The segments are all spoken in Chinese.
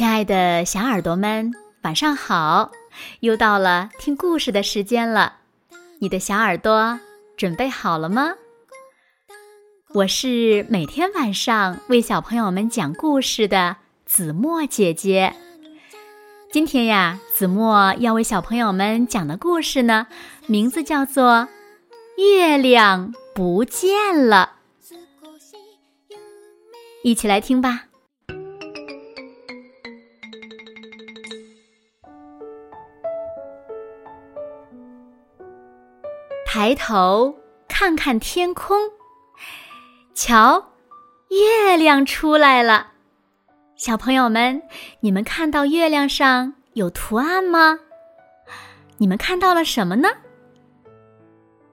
亲爱的小耳朵们，晚上好！又到了听故事的时间了，你的小耳朵准备好了吗？我是每天晚上为小朋友们讲故事的子墨姐姐。今天呀，子墨要为小朋友们讲的故事呢，名字叫做《月亮不见了》，一起来听吧。抬头看看天空，瞧，月亮出来了。小朋友们，你们看到月亮上有图案吗？你们看到了什么呢？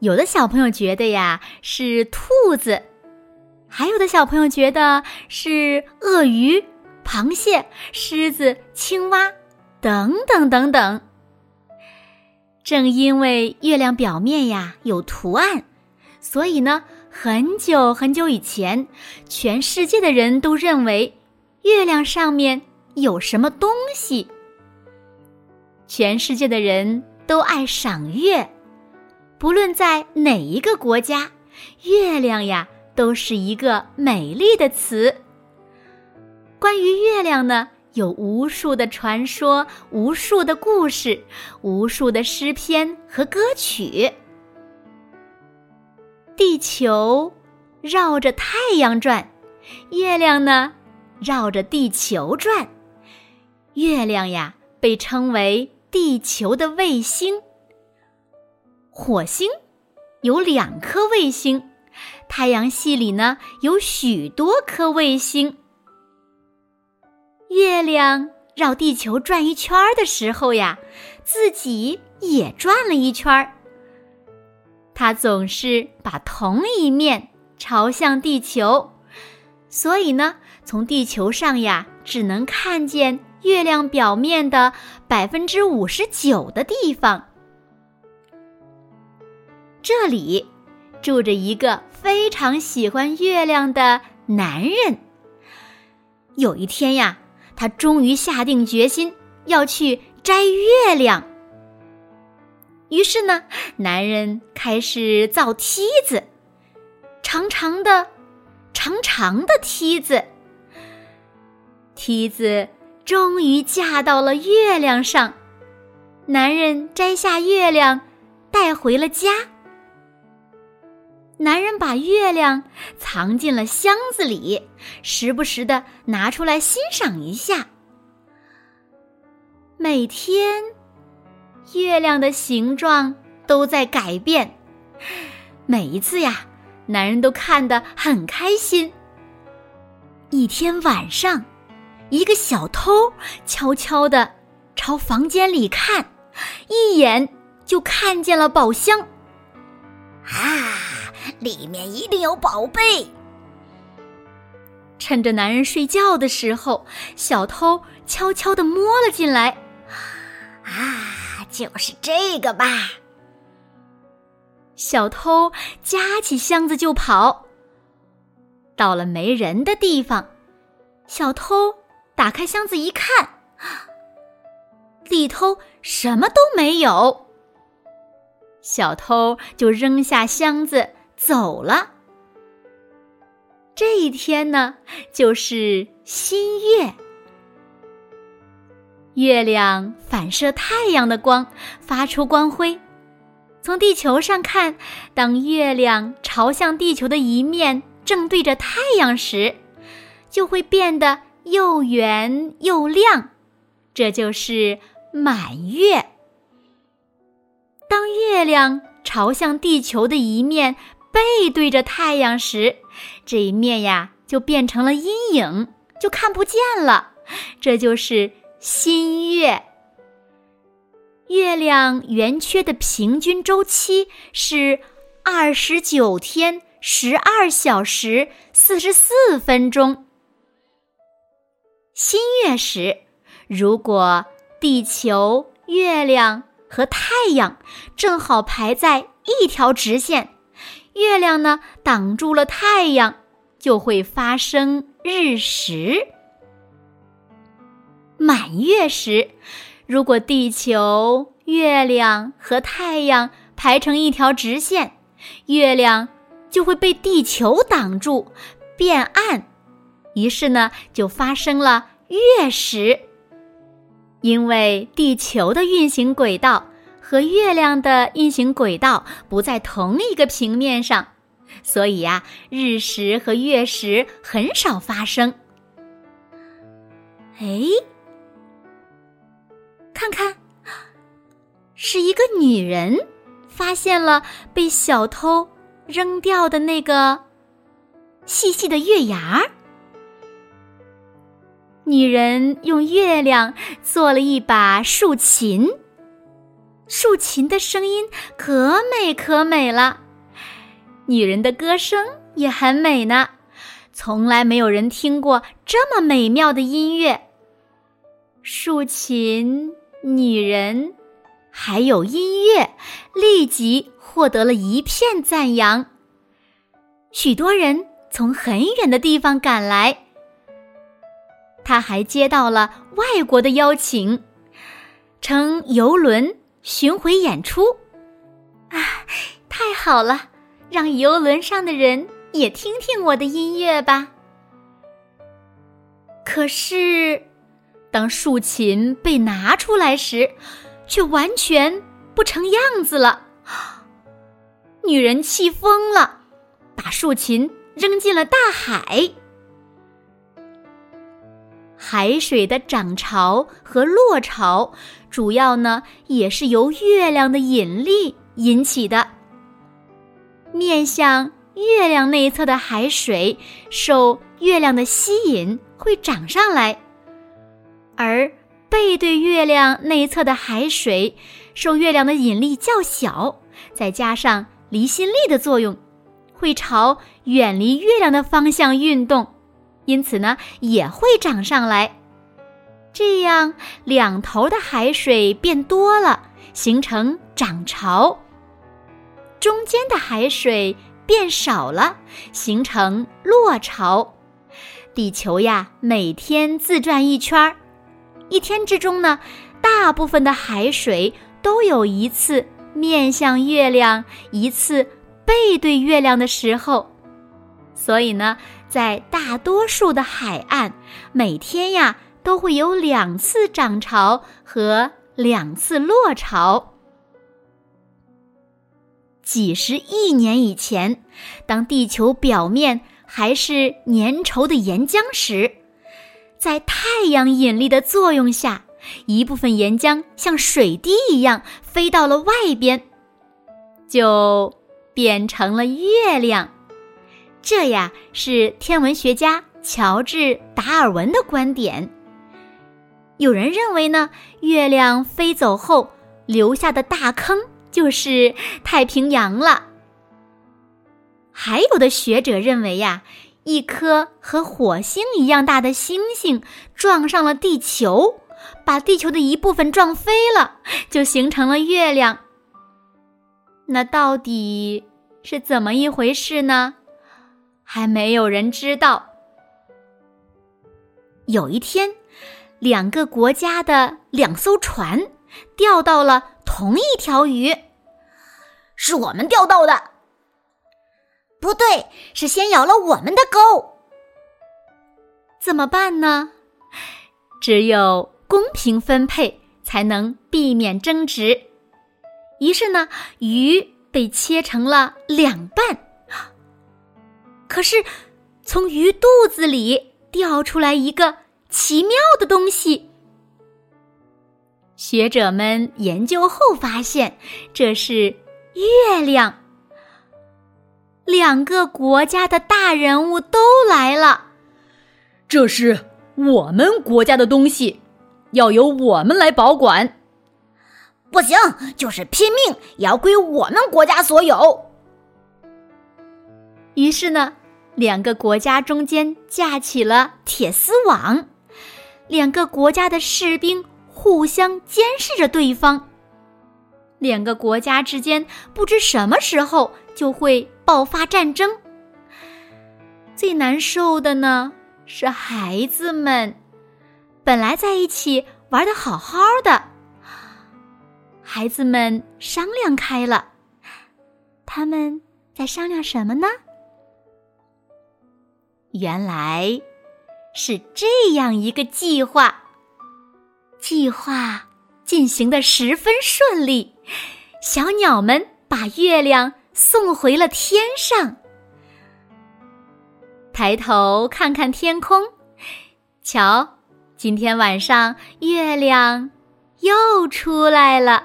有的小朋友觉得呀是兔子，还有的小朋友觉得是鳄鱼、螃蟹、狮子、青蛙，等等等等。正因为月亮表面呀有图案，所以呢，很久很久以前，全世界的人都认为月亮上面有什么东西。全世界的人都爱赏月，不论在哪一个国家，月亮呀都是一个美丽的词。关于月亮呢？有无数的传说，无数的故事，无数的诗篇和歌曲。地球绕着太阳转，月亮呢绕着地球转。月亮呀被称为地球的卫星。火星有两颗卫星，太阳系里呢有许多颗卫星。月亮绕地球转一圈的时候呀，自己也转了一圈儿。它总是把同一面朝向地球，所以呢，从地球上呀，只能看见月亮表面的百分之五十九的地方。这里住着一个非常喜欢月亮的男人。有一天呀。他终于下定决心要去摘月亮。于是呢，男人开始造梯子，长长的、长长的梯子。梯子终于架到了月亮上，男人摘下月亮，带回了家。男人把月亮藏进了箱子里，时不时的拿出来欣赏一下。每天，月亮的形状都在改变，每一次呀，男人都看得很开心。一天晚上，一个小偷悄悄的朝房间里看，一眼就看见了宝箱。啊！里面一定有宝贝。趁着男人睡觉的时候，小偷悄悄的摸了进来。啊，就是这个吧！小偷夹起箱子就跑。到了没人的地方，小偷打开箱子一看，里头什么都没有。小偷就扔下箱子。走了。这一天呢，就是新月。月亮反射太阳的光，发出光辉。从地球上看，当月亮朝向地球的一面正对着太阳时，就会变得又圆又亮。这就是满月。当月亮朝向地球的一面。背对着太阳时，这一面呀就变成了阴影，就看不见了。这就是新月。月亮圆缺的平均周期是二十九天十二小时四十四分钟。新月时，如果地球、月亮和太阳正好排在一条直线。月亮呢，挡住了太阳，就会发生日食。满月时，如果地球、月亮和太阳排成一条直线，月亮就会被地球挡住，变暗。于是呢，就发生了月食。因为地球的运行轨道和月亮的运行轨道不在同一个平面上，所以呀，日食和月食很少发生。哎，看看，是一个女人发现了被小偷扔掉的那个细细的月牙儿。女人用月亮做了一把竖琴，竖琴的声音可美可美了，女人的歌声也很美呢，从来没有人听过这么美妙的音乐。竖琴、女人，还有音乐，立即获得了一片赞扬。许多人从很远的地方赶来。他还接到了外国的邀请，乘游轮巡回演出。啊，太好了！让游轮上的人也听听我的音乐吧。可是，当竖琴被拿出来时，却完全不成样子了。女人气疯了，把竖琴扔进了大海。海水的涨潮和落潮，主要呢也是由月亮的引力引起的。面向月亮内侧的海水受月亮的吸引，会涨上来；而背对月亮内侧的海水受月亮的引力较小，再加上离心力的作用，会朝远离月亮的方向运动。因此呢，也会涨上来，这样两头的海水变多了，形成涨潮；中间的海水变少了，形成落潮。地球呀，每天自转一圈儿，一天之中呢，大部分的海水都有一次面向月亮，一次背对月亮的时候，所以呢。在大多数的海岸，每天呀都会有两次涨潮和两次落潮。几十亿年以前，当地球表面还是粘稠的岩浆时，在太阳引力的作用下，一部分岩浆像水滴一样飞到了外边，就变成了月亮。这呀是天文学家乔治·达尔文的观点。有人认为呢，月亮飞走后留下的大坑就是太平洋了。还有的学者认为呀，一颗和火星一样大的星星撞上了地球，把地球的一部分撞飞了，就形成了月亮。那到底是怎么一回事呢？还没有人知道。有一天，两个国家的两艘船钓到了同一条鱼，是我们钓到的。不对，是先咬了我们的钩。怎么办呢？只有公平分配才能避免争执。于是呢，鱼被切成了两半。可是，从鱼肚子里掉出来一个奇妙的东西。学者们研究后发现，这是月亮。两个国家的大人物都来了。这是我们国家的东西，要由我们来保管。不行，就是拼命也要归我们国家所有。于是呢。两个国家中间架起了铁丝网，两个国家的士兵互相监视着对方。两个国家之间不知什么时候就会爆发战争。最难受的呢是孩子们，本来在一起玩的好好的，孩子们商量开了。他们在商量什么呢？原来是这样一个计划。计划进行的十分顺利，小鸟们把月亮送回了天上。抬头看看天空，瞧，今天晚上月亮又出来了。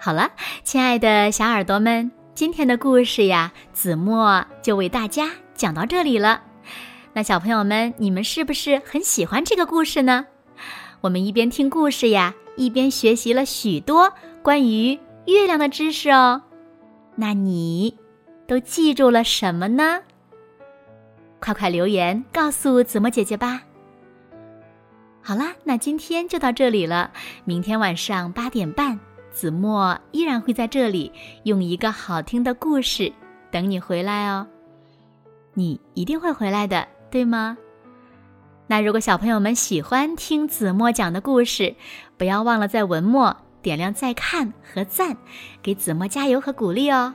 好了，亲爱的小耳朵们，今天的故事呀，子墨就为大家讲到这里了。那小朋友们，你们是不是很喜欢这个故事呢？我们一边听故事呀，一边学习了许多关于月亮的知识哦。那你都记住了什么呢？快快留言告诉子墨姐姐吧。好啦，那今天就到这里了。明天晚上八点半，子墨依然会在这里用一个好听的故事等你回来哦。你一定会回来的，对吗？那如果小朋友们喜欢听子墨讲的故事，不要忘了在文末。点亮再看和赞，给子墨加油和鼓励哦！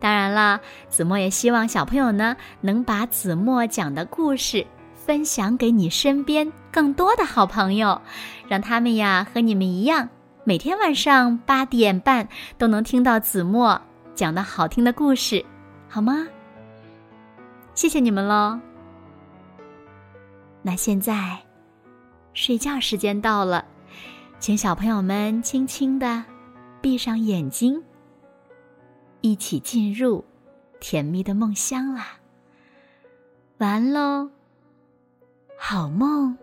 当然啦，子墨也希望小朋友呢能把子墨讲的故事分享给你身边更多的好朋友，让他们呀和你们一样，每天晚上八点半都能听到子墨讲的好听的故事，好吗？谢谢你们喽！那现在睡觉时间到了。请小朋友们轻轻的闭上眼睛，一起进入甜蜜的梦乡啦！晚安喽，好梦。